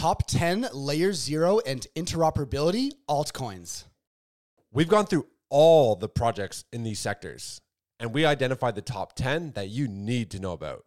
Top 10 layer zero and interoperability altcoins. We've gone through all the projects in these sectors and we identified the top 10 that you need to know about.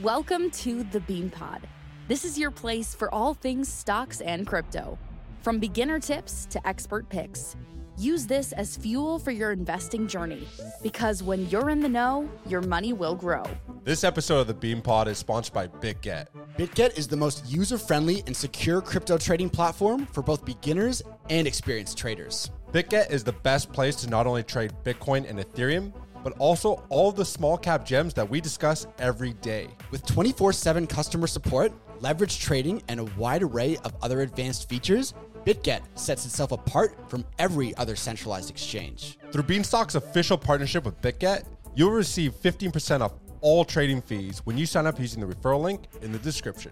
Welcome to the Bean Pod. This is your place for all things stocks and crypto. From beginner tips to expert picks, use this as fuel for your investing journey because when you're in the know, your money will grow. This episode of the Bean Pod is sponsored by BitGet. BitGet is the most user friendly and secure crypto trading platform for both beginners and experienced traders. BitGet is the best place to not only trade Bitcoin and Ethereum, but also all the small cap gems that we discuss every day. With 24 7 customer support, leverage trading, and a wide array of other advanced features, BitGet sets itself apart from every other centralized exchange. Through Beanstalk's official partnership with BitGet, you'll receive 15% off all trading fees when you sign up using the referral link in the description.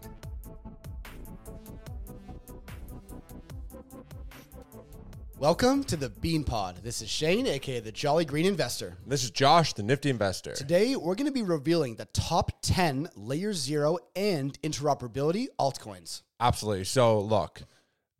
Welcome to the Bean Pod. This is Shane, aka the Jolly Green Investor. This is Josh, the Nifty Investor. Today, we're going to be revealing the top 10 layer zero and interoperability altcoins. Absolutely. So, look,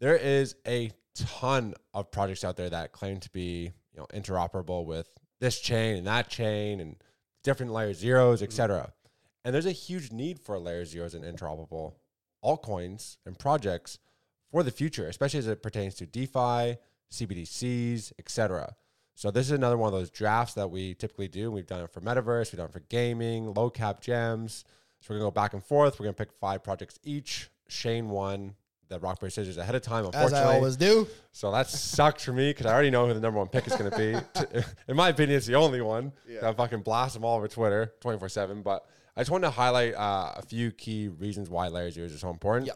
there is a ton of projects out there that claim to be, you know, interoperable with this chain and that chain and different layer zeros, etc. Mm. And there's a huge need for layer zeros and interoperable altcoins and projects for the future, especially as it pertains to DeFi, CBDCs, etc. So this is another one of those drafts that we typically do. We've done it for metaverse, we've done it for gaming, low cap gems. So we're gonna go back and forth. We're gonna pick five projects each. Shane won the rock paper scissors ahead of time. Unfortunately, As I always do. so that sucked for me because I already know who the number one pick is going to be. In my opinion, it's the only one. Yeah. I fucking blast them all over Twitter 24 7. But I just wanted to highlight uh, a few key reasons why layer zeros are so important. Yeah.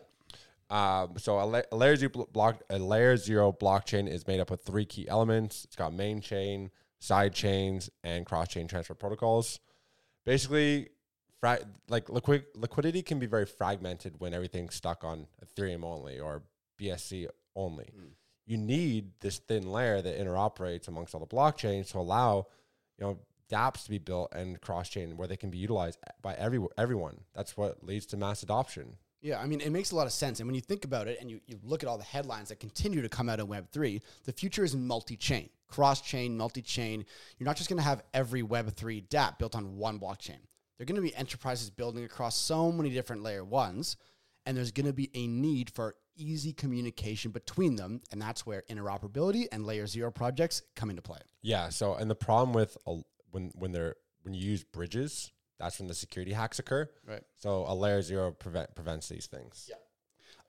Um, so a, la- a layer zero block, a layer zero blockchain is made up of three key elements. It's got main chain, side chains, and cross chain transfer protocols. Basically, fra- like liquid liquidity can be very fragmented when everything's stuck on Ethereum only or BSC only. Hmm. You need this thin layer that interoperates amongst all the blockchains to allow, you know, dApps to be built and cross chain where they can be utilized by every everyone. That's what leads to mass adoption. Yeah, I mean, it makes a lot of sense. And when you think about it and you, you look at all the headlines that continue to come out of Web3, the future is multi chain, cross chain, multi chain. You're not just going to have every Web3 dApp built on one blockchain. There are going to be enterprises building across so many different layer ones, and there's going to be a need for easy communication between them. And that's where interoperability and layer zero projects come into play. Yeah. So, and the problem with a, when when they're when you use bridges, that's when the security hacks occur. Right. So, a layer zero prevent prevents these things. Yeah.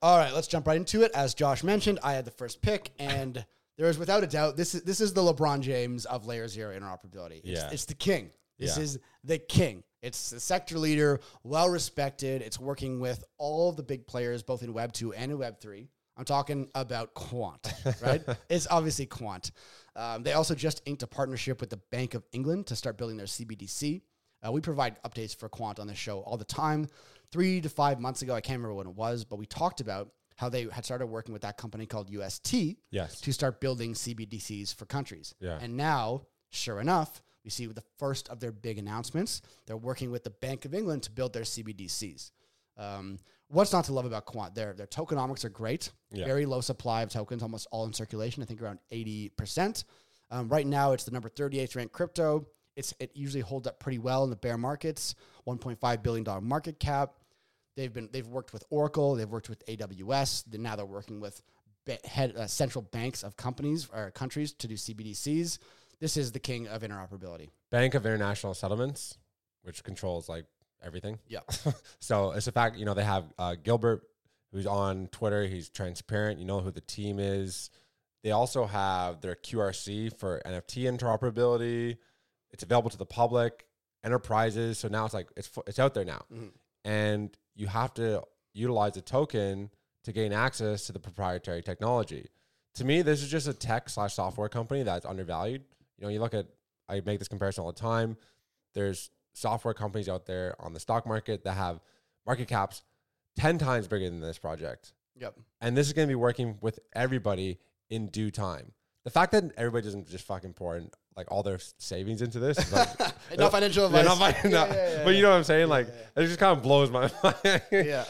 All right, let's jump right into it. As Josh mentioned, I had the first pick, and there is without a doubt this is this is the LeBron James of layer zero interoperability. It's, Yeah. it's the king. This Yeah. is the king. It's the sector leader, well respected. It's working with all of the big players, both in Web two and in Web three. I'm talking about Quant, right? it's obviously Quant. Um, they also just inked a partnership with the Bank of England to start building their CBDC. Uh, we provide updates for Quant on the show all the time. Three to five months ago, I can't remember when it was, but we talked about how they had started working with that company called UST Yes. to start building CBDCs for countries. Yeah. And now, sure enough, we see the first of their big announcements. They're working with the Bank of England to build their CBDCs. Um, what's not to love about Quant? Their their tokenomics are great. Yeah. Very low supply of tokens, almost all in circulation. I think around eighty percent. Um, right now, it's the number thirty eighth ranked crypto. It's it usually holds up pretty well in the bear markets. One point five billion dollar market cap. They've been they've worked with Oracle. They've worked with AWS. Then now they're working with ba- head uh, central banks of companies or countries to do CBDCs. This is the king of interoperability. Bank of International Settlements, which controls like everything. Yeah. so it's a fact, you know, they have uh, Gilbert, who's on Twitter. He's transparent. You know who the team is. They also have their QRC for NFT interoperability. It's available to the public, enterprises. So now it's like it's it's out there now, Mhm. and you have to utilize the token to gain access to the proprietary technology. To me, this is just a tech slash software company that's undervalued. You know, you look at I make this comparison all the time. There's software companies out there on the stock market that have market caps 10 times bigger than this project. Yep. And this is going to be working with everybody in due time. The fact that everybody doesn't just fucking pour in like all their savings into this, is like, no financial advice. not Yeah, no, yeah, yeah, but you know what I'm saying? Like, it just kind of blows my mind. yeah.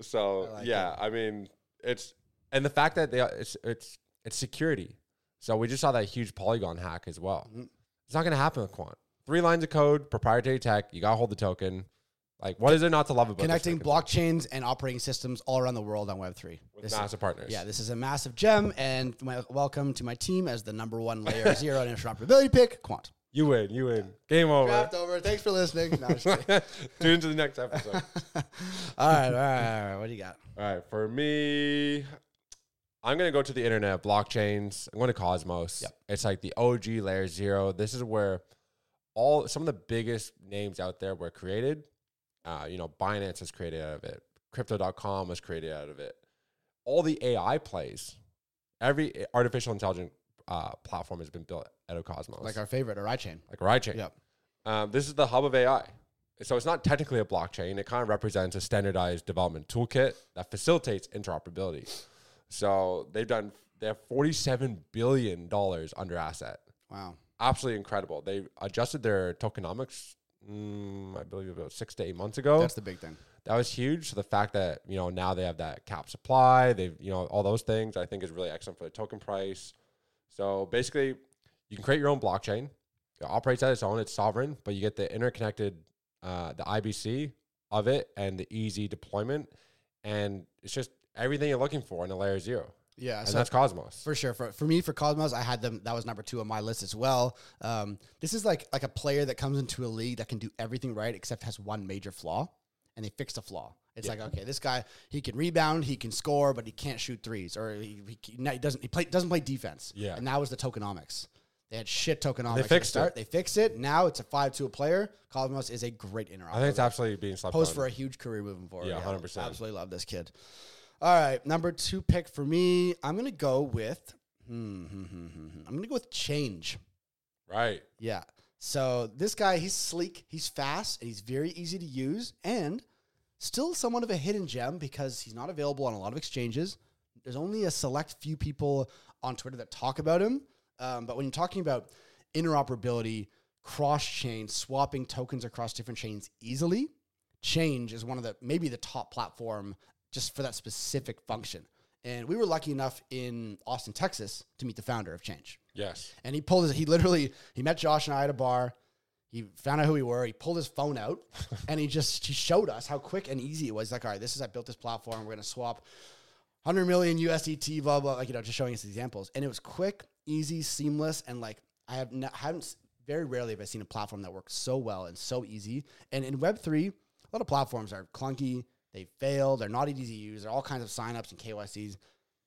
So I like yeah, I mean it's and the fact that they it's it's it's security. So we just saw that huge Polygon hack as well. Mhm. It's not going to happen with Quant. Three lines of code, proprietary tech. You got to hold the token. Like, what is there not to love about Connecting blockchains and operating systems all around the world on Web3. with This- massive partners? Yeah, this is a massive gem, and my, welcome to my team as the number one layer zero interoperability pick, Quant. you win. You win. Game over. Draft over. Thanks for listening. No, I'm just kidding. Tune into the next episode. all right, all right, all right. What do you got? All right, for me, I'm gonna go to the internet, blockchains. I'm going to Cosmos. Yep. It's like the OG layer zero. This is where all some of the biggest names out there were created. Uh, you know, Binance was created out of it. Crypto.com was created out of it. All the AI plays, every artificial intelligence uh, platform has been built out of Cosmos, Like our favorite, Oraichain. like RideChain. Yep. Um, this is the hub of AI. So it's not technically a blockchain. It kind of represents a standardized development toolkit that facilitates interoperability. So they've done they have forty seven billion dollars under asset. Wow. Absolutely incredible. They adjusted their tokenomics, mm, I believe, about six to eight months ago. That's the big thing. that was huge. So the fact that you know now they have that cap supply, they've you know all those things, I think is really excellent for the token price. So basically, you can create your own blockchain. It operates as its own. It's sovereign, but you get the interconnected, uh, the IBC of it, and the easy deployment, and it's just everything you're looking for in a layer zero, Yeah. and so that's Cosmos. For sure. For, for me, for Cosmos, I had them. That was number two on my list as well. Um, this is like like a player that comes into a league that can do everything right except has one major flaw, and they fix the flaw. It's like okay, this guy he can rebound, he can score, but he can't shoot threes, or he, he, he doesn't he play doesn't play defense. Yeah. and that was the tokenomics. They had shit tokenomics. at the fixed it. start. They fixed it. Now it's a five to a player. Cosmos is a great interoperable. I think it's absolutely being slept Post on. for a huge career moving forward. Yeah, 100%. Absolutely love this kid. All right, number two pick for me. I'm gonna go with. Hmm, hmm, hmm, hmm. I'm gonna go with Chainge. right. Yeah. So this guy, he's sleek, he's fast, and he's very easy to use, and still somewhat of a hidden gem because he's not available on a lot of exchanges. There's only a select few people on Twitter that talk about him. Um, but when you're talking about interoperability, cross chain, swapping tokens across different chains easily, Chainge is one of the maybe the top platform just for that specific function. And we were lucky enough in Austin, Texas, to meet the founder of Chainge. Yes. And he pulled his, he literally, he met Josh and I at a bar. He found out who we were. He pulled his phone out and he just, he showed us how quick and easy it was. Like, all right, this is, I built this platform. We're going to swap 100 million USDT, blah, blah, like, you know, just showing us examples. And it was quick, easy, seamless. And like, I have not, haven't, very rarely have I seen a platform that works so well and so easy. And in Web3, a lot of platforms are clunky. They fail. They're not easy to use. There are all kinds of signups and KYCs.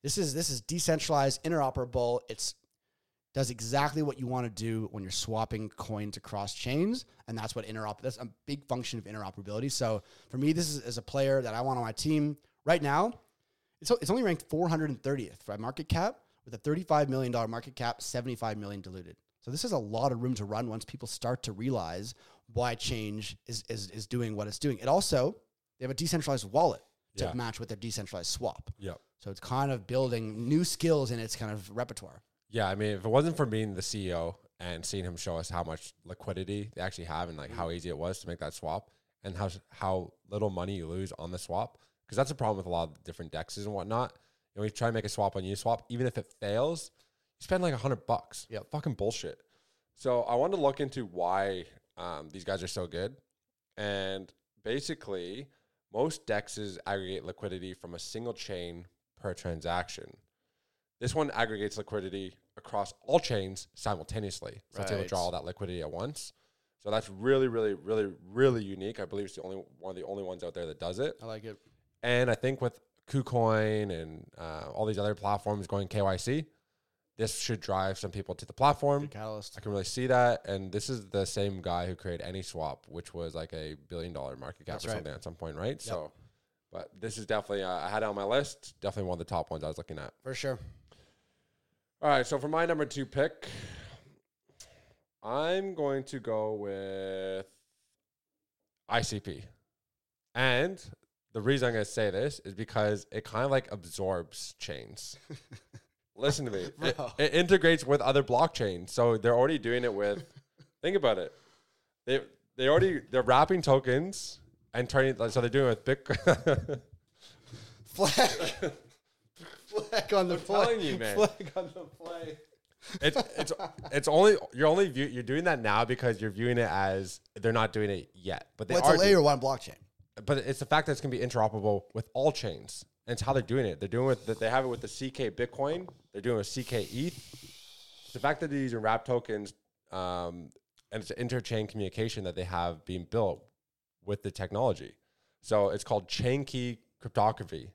This is this is decentralized, interoperable. It's does exactly what you want to do when you're swapping coins across chains, and that's what interop. That's a big function of interoperability. So for me, this is as a player that I want on my team right now. It's it's only ranked 430th by market cap with a 35 million dollar market cap, 75 million diluted. So this is a lot of room to run once people start to realize why Chainge is is is doing what it's doing. It also they have a decentralized wallet to Yeah. match with their decentralized swap. Yep. So it's kind of building new skills in its kind of repertoire. Yeah, I mean, if it wasn't for being the CEO and seeing him show us how much liquidity they actually have and like how easy it was to make that swap and how how little money you lose on the swap, because that's a problem with a lot of different dexes and whatnot. You know, we try to make a swap on Uniswap, even if it fails, you spend like a hundred bucks. Yeah, fucking bullshit. So I wanted to look into why um, these guys are so good, and basically, most dexes aggregate liquidity from a single chain per transaction. This one aggregates liquidity across all chains simultaneously. So it's able to draw all that liquidity at once. So that's really, really, really, really unique. I believe it's the only one of the only ones out there that does it. I like it. And I think with KuCoin and uh, all these other platforms going KYC, this should drive some people to the platform. Catalyst. I can really see that. And this is the same guy who created AnySwap, which was like a billion dollar market cap That's or right. something at some point, right? So, but this is definitely, uh, I had it on my list. Definitely one of the top ones I was looking at. For sure. All right, so for my number two pick, I'm going to go with ICP. And the reason I'm going to say this is because it kind of like absorbs chains. Listen to me. It, it integrates with other blockchains. So they're already doing it with think about it. They they already they're wrapping tokens and turning so they're doing it with Bitcoin. flag, flag on the I'm play. telling you, man. Flag on the play. It's it's it's only you're only view, you're doing that now because you're viewing it as they're not doing it yet, but they Well, are. it's a layer one blockchain. but it's the fact that it's going to be interoperable with all chains. And it's how they're doing it. They're doing it. That they have it with the CK Bitcoin. They're doing it with CK ETH. The fact that they're using wrap tokens um, and it's interchain communication that they have being built with the technology. So it's called chain key cryptography.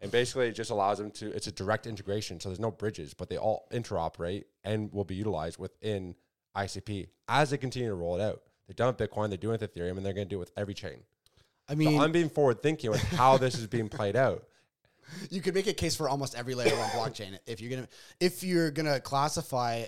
And basically, it just allows them to, it's a direct integration. So there's no bridges, but they all interoperate and will be utilized within ICP as they continue to roll it out. They've done with Bitcoin, they're doing it with Ethereum, and they're going to do it with every chain. I So mean, I'm being forward thinking with how this is being played out. you could make a case for almost every layer one blockchain if you're gonna if you're gonna classify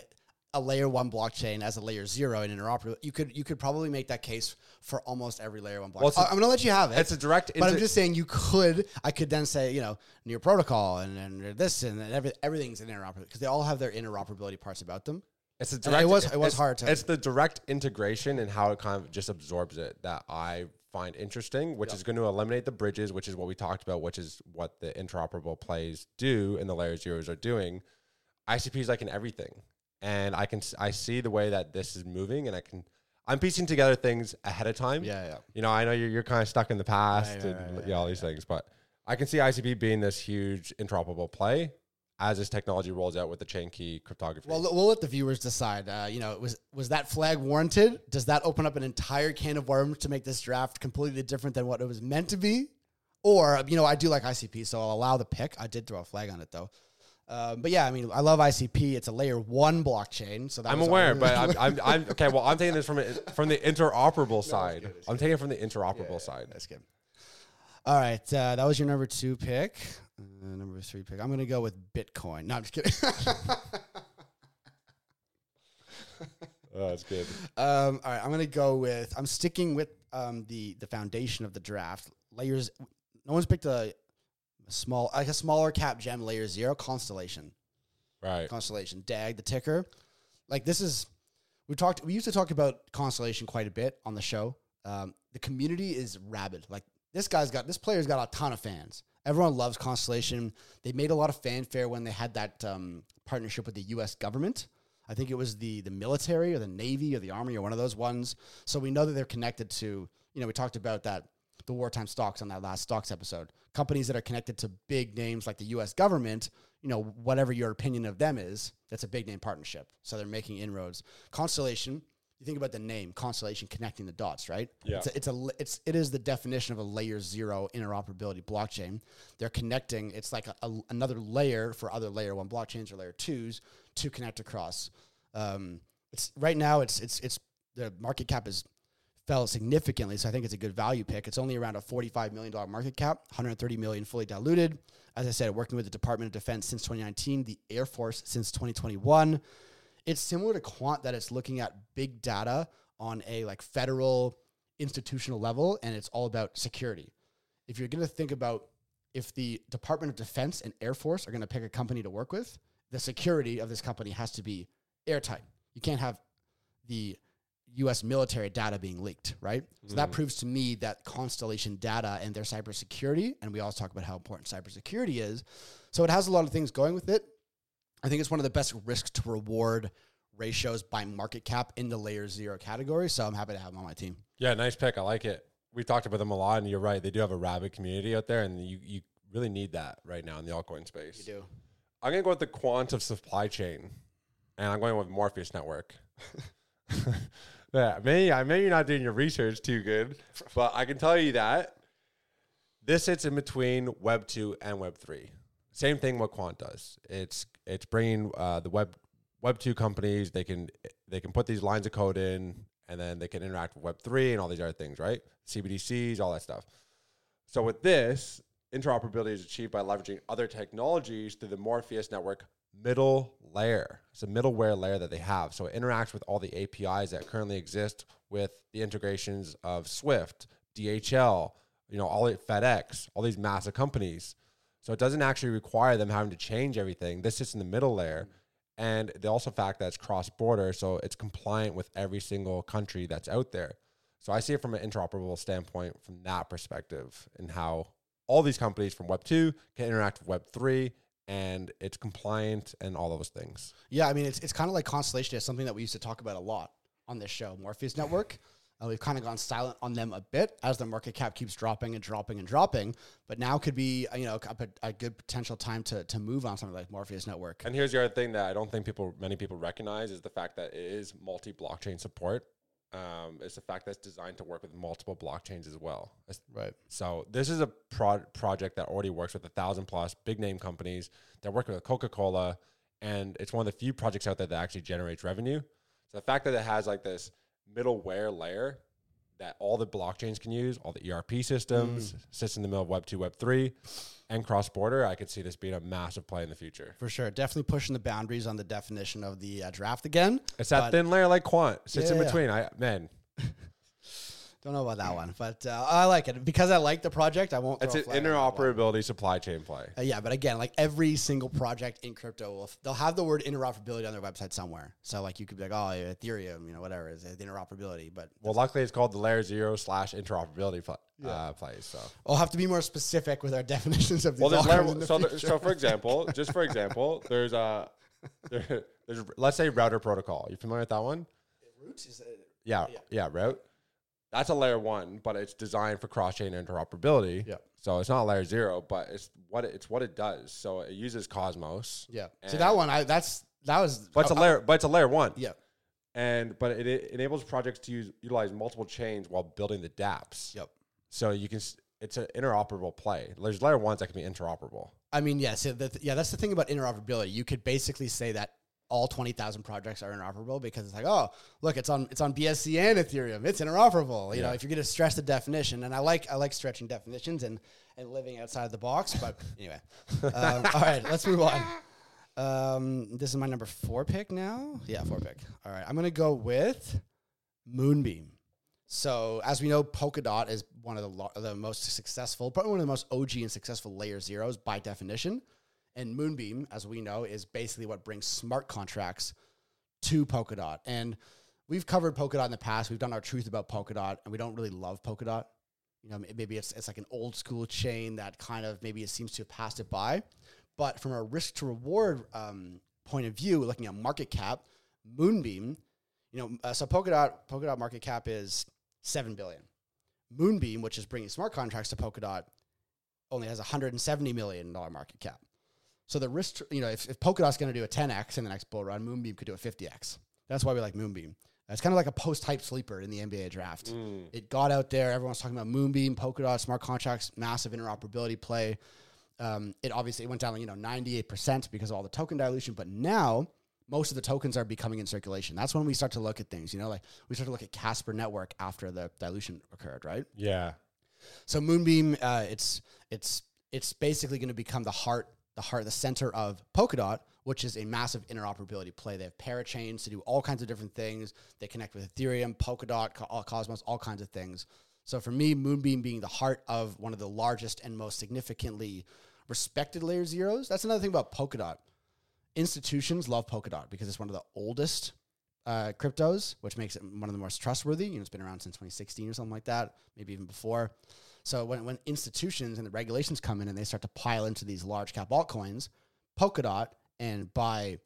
a layer one blockchain as a layer zero and interoperable. You could you could probably make that case for almost every layer one blockchain. Well, it's a- I'm gonna let you have it. It's a direct. but I'm just saying you could. I could then say you know near protocol and, and this and every, everything's an interoperability because they all have their interoperability parts about them. it's a direct. it was- it was hard to- It's the direct integration and how it kind of just absorbs it that I find interesting, which is going to eliminate the bridges, which is what we talked about, which is what the interoperable plays do and the layer zeros are doing. ICP is like in everything, and I can I see the way that this is moving, and I can. I'm piecing together things ahead of time. Yeah, yeah. You know, I know you're, you're kind of stuck in the past Right, and right, right, yeah, all these things, but I can see ICP being this huge interoperable play as this technology rolls out with the chain key cryptography. Well, we'll let the viewers decide. Uh, you know, was was that flag warranted? Does that open up an entire can of worms to make this draft completely different than what it was meant to be? Or you know, I do like ICP, so I'll allow the pick. I did throw a flag on it though. Um, but yeah, I mean, I love ICP. It's a layer one blockchain, so I'm aware, but I'm, I'm, I'm okay. Well, I'm taking this from it from the interoperable side. good, it's I'm taking it from the interoperable side. That's good. All right, uh, that was your number two pick. Uh, number three pick. I'm gonna go with Bitcoin. No, I'm just kidding. Oh, that's good. Um, all right, I'm gonna go with. I'm sticking with um, the the foundation of the draft layers. No one's picked a, a small, like a smaller cap gem layer zero constellation. Right. Constellation DAG the ticker. Like this is we talked. We used to talk about constellation quite a bit on the show. Um, the community is rabid. Like this guy's got this player's got a ton of fans. Everyone loves Constellation. They made a lot of fanfare when they had that um, partnership with the U.S. government. I think it was the the military or the Navy or the Army or one of those ones. So we know that they're connected to. You know, we talked about that the wartime stocks on that last stocks episode. Companies that are connected to big names like the U.S. government. You know, whatever your opinion of them is, that's a big name partnership. So they're making inroads. Constellation. You think about the name Constellation, connecting the dots, right? Yeah. It's a, it's a it's it is the definition of a layer zero interoperability blockchain. They're connecting. It's like a, a- another layer for other layer one blockchains or layer twos to connect across. Um, it's right now. It's it's it's the market cap is fell significantly, so I think it's a good value pick. It's only around a forty-five million dollar market cap, one hundred thirty million fully diluted. As I said, working with the Department of Defense since 2019, the Air Force since 2021. It's similar to Quant that it's looking at big data on a like federal institutional level, and it's all about security. If you're going to think about if the Department of Defense and Air Force are going to pick a company to work with, the security of this company has to be airtight. You can't have the US military data being leaked, right? So that mm-hmm. proves to me that Constellation data and their cybersecurity, and we always talk about how important cybersecurity is. So it has a lot of things going with it. I think it's one of the best risk to reward ratios by market cap in the layer zero category. So I'm happy to have them on my team. Yeah, nice pick. I like it. We talked about them a lot, and you're right. They do have a rabid community out there, and you you really need that right now in the altcoin space. You do. I'm gonna go with the quant of supply chain, and I'm going with Morpheus Network. yeah, maybe I maybe you're not doing your research too good, but I can tell you that this sits in between Web two and Web three. Same thing what Quant does. It's it's bringing uh, the Web Web two companies. They can they can put these lines of code in, and then they can interact with Web three and all these other things, right? CBDCs, all that stuff. So with this, interoperability is achieved by leveraging other technologies through the Morpheus network middle layer. It's a middleware layer that they have. So it interacts with all the APIs that currently exist with the integrations of Swift, DHL, you know, all FedEx, all these massive companies. So it doesn't actually require them having to change everything. This sits in the middle layer. Mm-hmm. And the also fact that it's cross border, so it's compliant with every single country that's out there. So I see it from an interoperable standpoint from that perspective and how all these companies from Web two can interact with Web three, and it's compliant and all those things. Yeah, I mean, it's it's kind of like Constellation is something that we used to talk about a lot on this show, Morpheus Network. Uh, we've kind of gone silent on them a bit as the market cap keeps dropping and dropping and dropping. But now could be uh, you know a, a good potential time to to move on something like Morpheus Network. And here's the other thing that I don't think people, many people recognize is the fact that it is multi blockchain support. Um, it's the fact that it's designed to work with multiple blockchains as well. Right. So this is a pro- project that already works with a thousand plus big name companies that work with Coca Cola, and it's one of the few projects out there that actually generates revenue. So the fact that it has like this middleware layer that all the blockchains can use, all the ERP systems, sits in the middle of Web two, Web three, and cross border, I could see this being a massive play in the future. For sure, definitely pushing the boundaries on the definition of the uh, draft again. It's that thin layer like quant sits Yeah, in yeah. between. I man, Don't know about that one, but uh, I like it because I like the project. I won't. it's an a flag on that one. interoperability supply chain play. Uh, yeah, but again, like every single project in crypto, will they'll have the word interoperability on their website somewhere. So like you could be like, oh, yeah, Ethereum, you know, whatever is it, interoperability. But Well, luckily it's called the layer zero slash interoperability pl- uh, plays. So. we'll have to be more specific with our definitions of these. Well, there's layer, the so, there, so for example, just for example, there's a there, there's let's say router protocol. You familiar with that one? Roots is it- Yeah, yeah, route. That's a layer one, but it's designed for cross chain interoperability. Yeah. So it's not layer zero, but it's what it, it's what it does. So it uses Cosmos. yeah. So that one, I that's that was. But it's a layer, but it's a layer one. Yeah. And but it, it enables projects to use utilize multiple chains while building the DApps. Yep. So you can it's an interoperable play. There's layer ones that can be interoperable. I mean, yes, yeah, so the, yeah, that's the thing about interoperability. You could basically say that all twenty thousand projects are interoperable because it's like, oh, look, it's on it's on BSC and Ethereum, it's interoperable. You know, if you're going to stress the definition, and I like I like stretching definitions and and living outside of the box. But anyway, um, all right, let's move on. Um, this is my number four pick now. Yeah, four pick. All right, I'm going to go with Moonbeam. So as we know, Polkadot is one of the lo- the most successful, probably one of the most OG and successful layer zeros by definition. And Moonbeam, as we know, is basically what brings smart contracts to Polkadot. And we've covered Polkadot in the past. We've done our truth about Polkadot, and we don't really love Polkadot. You know, maybe it's it's like an old school chain that kind of maybe it seems to have passed it by. But from a risk to reward um, point of view, looking at market cap, Moonbeam, you know, uh, so Polkadot Polkadot market cap is seven billion. Moonbeam, which is bringing smart contracts to Polkadot, only has hundred and seventy million dollar market cap. So the risk, you know, if, if Polkadot's going to do a ten x in the next bull run, Moonbeam could do a fifty x. That's why we like Moonbeam. It's kind of like a post hype sleeper in the NBA draft. It got out there. Everyone's talking about Moonbeam, Polkadot, smart contracts, massive interoperability play. Um, it obviously went down, you know, 98% because of all the token dilution. But now most of the tokens are becoming in circulation. That's when we start to look at things, you know, like we start to look at Casper Network after the dilution occurred, right? Yeah. So Moonbeam, uh, it's it's it's basically going to become the heart, the heart, the center of Polkadot, which is a massive interoperability play. They have parachains to do all kinds of different things. They connect with Ethereum, Polkadot, Cosmos, all kinds of things. So for me, Moonbeam being the heart of one of the largest and most significantly respected layer zeros. That's another thing about Polkadot. Institutions love Polkadot because it's one of the oldest uh, cryptos, which makes it one of the most trustworthy. You know, it's been around since 2016 or something like that, maybe even before. So when, when institutions and the regulations come in and they start to pile into these large cap altcoins, Polkadot and by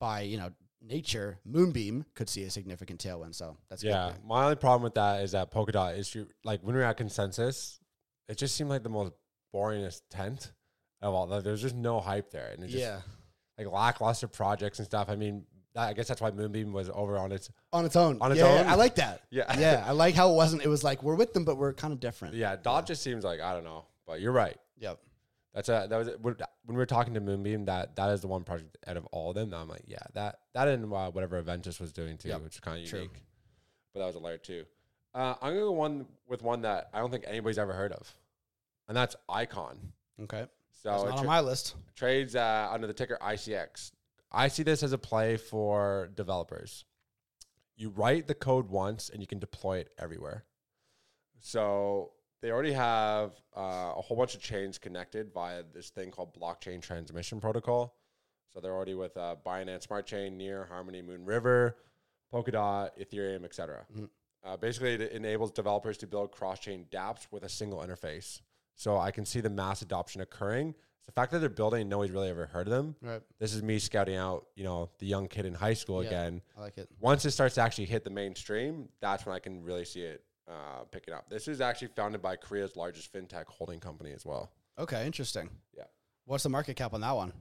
by you know nature, Moonbeam could see a significant tailwind. So that's Yeah. My only problem with that is that Polkadot is like when we were at consensus, it just seemed like the most boringest tent of all. Like, there's just no hype there, and it just, yeah. like lackluster projects and stuff. I mean, I guess that's why Moonbeam was over on its. On its own. On its Yeah, own? yeah, I like that. Yeah. yeah. I like how it wasn't. It was like we're with them, but we're kind of different. Yeah, Dot just seems like I don't know, but you're right. Yep. That's a that was when when we were talking to Moonbeam. That that is the one project out of all of them. That I'm like, yeah, that that and uh, whatever Aventus was doing too, Yep, which is kind of unique. But that was a layer two. Uh, I'm gonna go one with one that I don't think anybody's ever heard of, and that's Icon. Okay. So not tra- on my list. trades uh, under the ticker ICX. I see this as a play for developers. You write the code once and you can deploy it everywhere. So they already have uh, a whole bunch of chains connected via this thing called blockchain transmission protocol. So they're already with uh, Binance Smart Chain, Near, Harmony, Moonriver, Polkadot, Ethereum, etc. Mhm. Uh, basically, it enables developers to build cross-chain dApps with a single interface. So I can see the mass adoption occurring. The fact that they're building and nobody's really ever heard of them. Right. This is me scouting out, you know, the young kid in high school Yeah. again. I like it. Once it starts to actually hit the mainstream, that's when I can really see it uh, picking up. This is actually founded by Korea's largest fintech holding company as well. Okay, interesting. Yeah. What's the market cap on that one?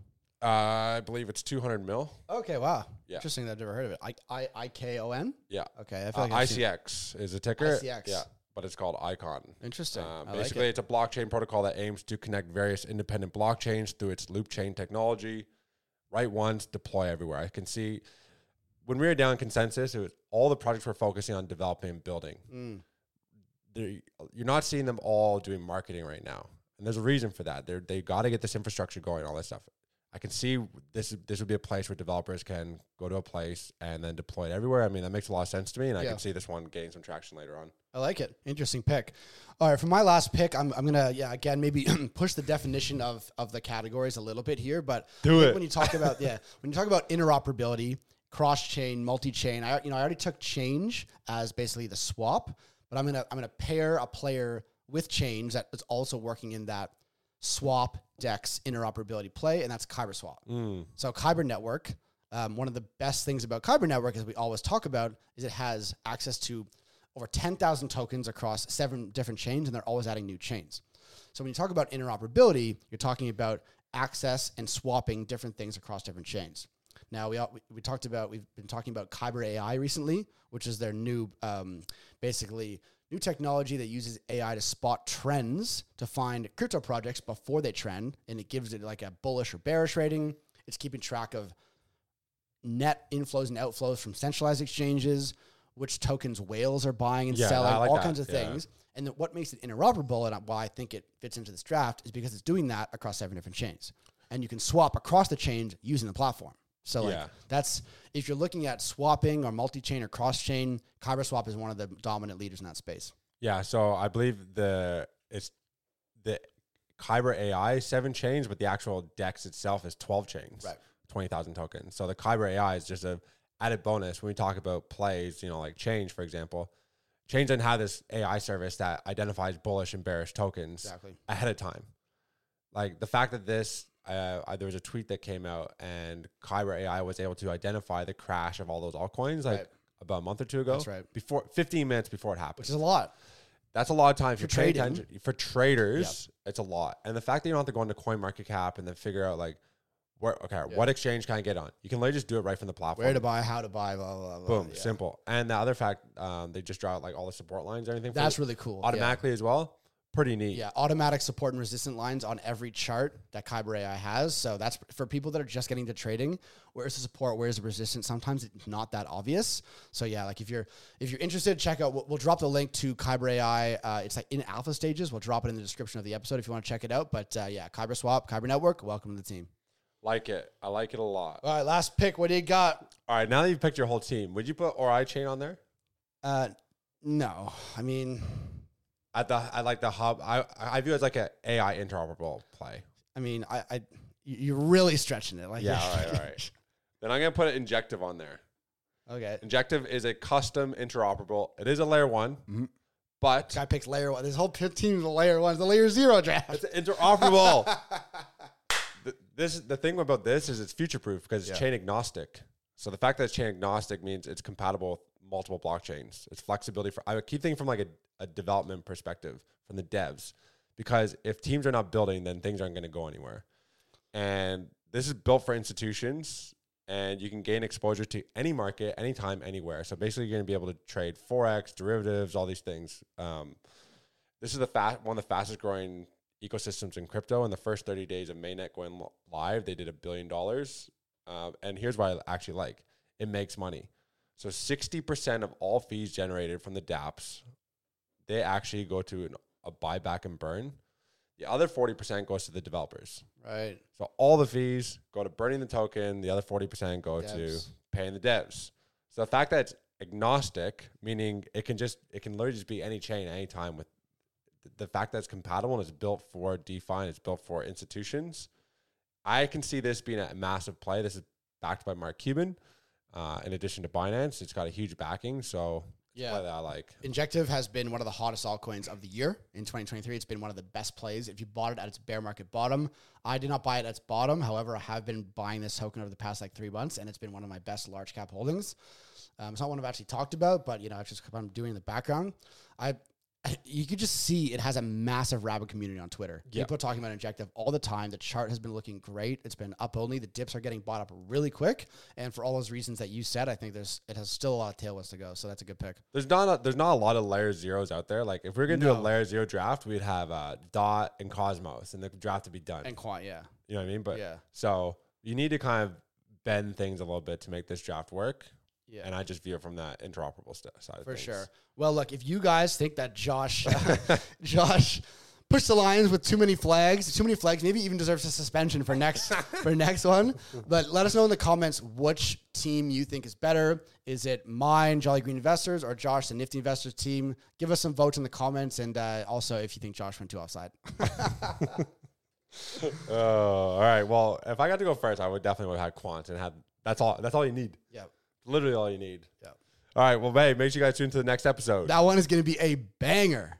Uh, I believe it's 200 mil. Okay, wow. Yeah. Interesting. That I've never heard of it. I I I K O N. Yeah. Okay, I feel Uh, like seen- ICX is a ticker. ICX. Yeah, but it's called Icon. Interesting. Uh, I like basically, it. it's a blockchain protocol that aims to connect various independent blockchains through its loop chain technology. Write once, deploy everywhere. I can see when we were down in consensus, it was all the projects were focusing on developing and building. Mm. They're- You're not seeing them all doing marketing right now, and there's a reason for that. They're, they got to get this infrastructure going, all that stuff. I can see this this would be a place where developers can go to a place and then deploy it everywhere. I mean, that makes a lot of sense to me, and I Yeah. can see this one gaining some traction later on. I like it. Interesting pick. All right, for my last pick, I'm, I'm gonna yeah again maybe push the definition of of the categories a little bit here, but Do it. when you talk about yeah when you talk about interoperability, cross chain, multi chain. I you know I already took Chainge as basically the swap, but I'm gonna I'm gonna pair a player with Chainge that is also working in that swap dex interoperability play, and that's Kyber Swap. So Kyber Network, um, one of the best things about Kyber Network, as we always talk about, is it has access to over 10,000 tokens across seven different chains, and they're always adding new chains. So when you talk about interoperability, you're talking about access and swapping different things across different chains. Now we, we we talked about we've been talking about Kyber AI recently, which is their new um, basically new technology that uses AI to spot trends to find crypto projects before they trend, and it gives it like a bullish or bearish rating. It's keeping track of net inflows and outflows from centralized exchanges, which tokens whales are buying and Yeah, selling, like all that, kinds of yeah. things. And what makes it interoperable and why I think it fits into this draft is because it's doing that across seven different chains. And you can swap across the chains using the platform. So like Yeah. that's if you're looking at swapping or multi-chain or cross-chain, Kyber Swap is one of the dominant leaders in that space. Yeah, so I believe the it's the Kyber AI is seven chains, but the actual Dex itself is twelve chains, Right. Twenty thousand tokens. So the Kyber AI is just a added bonus when we talk about plays. You know, like Chainge, for example. Chainge doesn't have this AI service that identifies bullish and bearish tokens Exactly. ahead of time. Like the fact that this, uh, I, there was a tweet that came out, and Kyber AI was able to identify the crash of all those altcoins, like Right. about a month or two ago. That's right. Before fifteen minutes before it happened. Which is a lot. That's a lot of time. For trading. for traders, it's a lot. And the fact that you don't have to go into Coin Market Cap and then figure out like where okay, what exchange can I get on? You can literally just do it right from the platform. Where to buy, how to buy, blah, blah, blah. Boom, yeah. simple. And the other fact, um, they just draw out like all the support lines or anything. That's really cool. yeah. automatically as well. Pretty neat. Yeah, automatic support and resistant lines on every chart that Kyber AI has. So that's for people that are just getting to trading. Where's the support? Where's the resistance? Sometimes it's not that obvious. So yeah, like if you're if you're interested, check out. We'll, we'll drop the link to Kyber AI. Uh, it's like in alpha stages. We'll drop it in the description of the episode if you want to check it out. But uh, yeah, Kyber Swap, Kyber Network. Welcome to the team. Like it. I like it a lot. All right, last pick. What do you got? All right, now that you've picked your whole team, would you put Oraichain on there? Uh, no, I mean, At the I like the hub. I I view it as like an AI interoperable play. I mean, I, I you- you're really stretching it. Like Yeah, all right, all right. Then I'm gonna put an Injective on there. okay. Injective is a custom interoperable. It is a layer one, Mhm. but Guy picks layer one. This whole team is a layer one. It's the layer zero draft. it's interoperable. Th- this the thing about this is it's future proof because it's Yeah. chain agnostic. So the fact that it's chain agnostic means it's compatible with multiple blockchains. It's flexibility for. I keep thinking from like a, a development perspective from the devs, because if teams are not building, then things aren't going to go anywhere. And this is built for institutions, and you can gain exposure to any market, anytime, anywhere. So basically, you're going to be able to trade forex, derivatives, all these things. Um, this is the fa- one of the fastest growing ecosystems in crypto. In the first 30 days of mainnet going li- live, they did a billion dollars. Um, and here's what I actually like: it makes money. So 60% of all fees generated from the DApps, they actually go to an, a buyback and burn. The other 40% goes to the developers. Right. So all the fees go to burning the token. The other 40% go to paying the devs. So the fact that it's agnostic, meaning it can just, it can literally just be any chain, anytime with the fact that it's compatible and it's built for DeFi and it's built for institutions. I can see this being a massive play. This is backed by Mark Cuban. Uh, in addition to Binance, it's got a huge backing. So Yeah. that I like. Injective has been one of the hottest altcoins of the year in 2023. It's been one of the best plays. If you bought it at its bear market bottom, I did not buy it at its bottom. However, I have been buying this token over the past like three months, and it's been one of my best large cap holdings. Um, it's not one I've actually talked about, but you know, it's just I'm doing in the background. I you could just see it has a massive rabid community on Twitter. Yeah. People are talking about Injective all the time. The chart has been looking great. It's been up only. The dips are getting bought up really quick, and for all those reasons that you said, I think there's it has still a lot of tailwinds to go. So that's a good pick. There's not a, there's not a lot of layer zeros out there. Like if we are gonna do a layer zero draft, we'd have uh, Dot and Cosmos, and the draft would be done. And quant, yeah. you know what I mean? But Yeah. so you need to kind of bend things a little bit to make this draft work. Yeah. And I just view it from that interoperable st- side of For sure. Well, look, if you guys think that Josh, Josh pushed the Lions with too many flags, too many flags, maybe even deserves a suspension for next for next one. But let us know in the comments which team you think is better. Is it mine, Jolly Green Investors, or Josh, the Nifty Investors team? Give us some votes in the comments, and uh, also if you think Josh went too offside. Oh, all right. Well, if I got to go first, I would definitely would have had Quant and had that's all. That's all you need. yeah, Literally all you need. yeah. All right. Well, hey, make sure you guys tune to the next episode. That one is going to be a banger.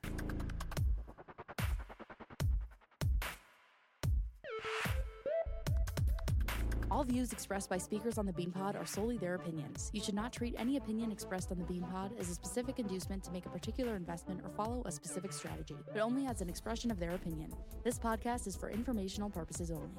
All views expressed by speakers on the BeanPod are solely their opinions. You should not treat any opinion expressed on the BeanPod as a specific inducement to make a particular investment or follow a specific strategy, but only as an expression of their opinion. This podcast is for informational purposes only.